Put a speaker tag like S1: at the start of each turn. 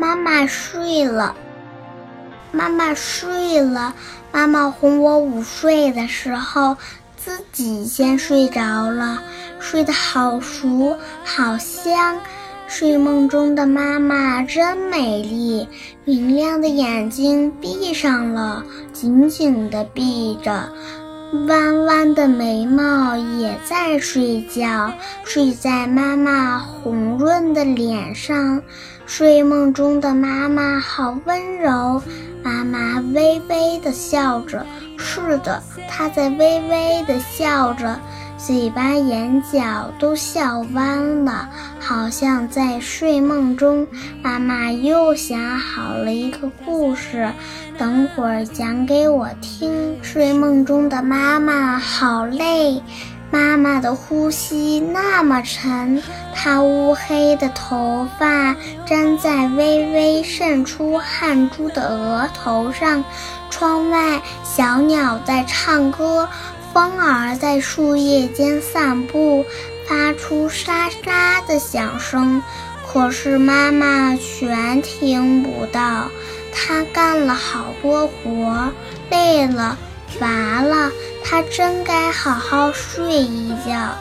S1: 妈妈睡了，妈妈睡了。妈妈哄我午睡的时候，自己先睡着了，睡得好熟好香。睡梦中的妈妈真美丽，明亮的眼睛闭上了，紧紧地闭着。弯弯的眉毛也在睡觉，睡在妈妈红润的脸上。睡梦中的妈妈好温柔，妈妈微微的笑着。是的，她在微微的笑着。嘴巴、眼角都笑弯了，好像在睡梦中。妈妈又想好了一个故事，等会儿讲给我听。睡梦中的妈妈好累，妈妈的呼吸那么沉，她乌黑的头发粘在微微渗出汗珠的额头上。窗外，小鸟在唱歌。风儿在树叶间散步，发出沙沙的响声，可是妈妈全听不到。她干了好多活，累了，乏了，她真该好好睡一觉。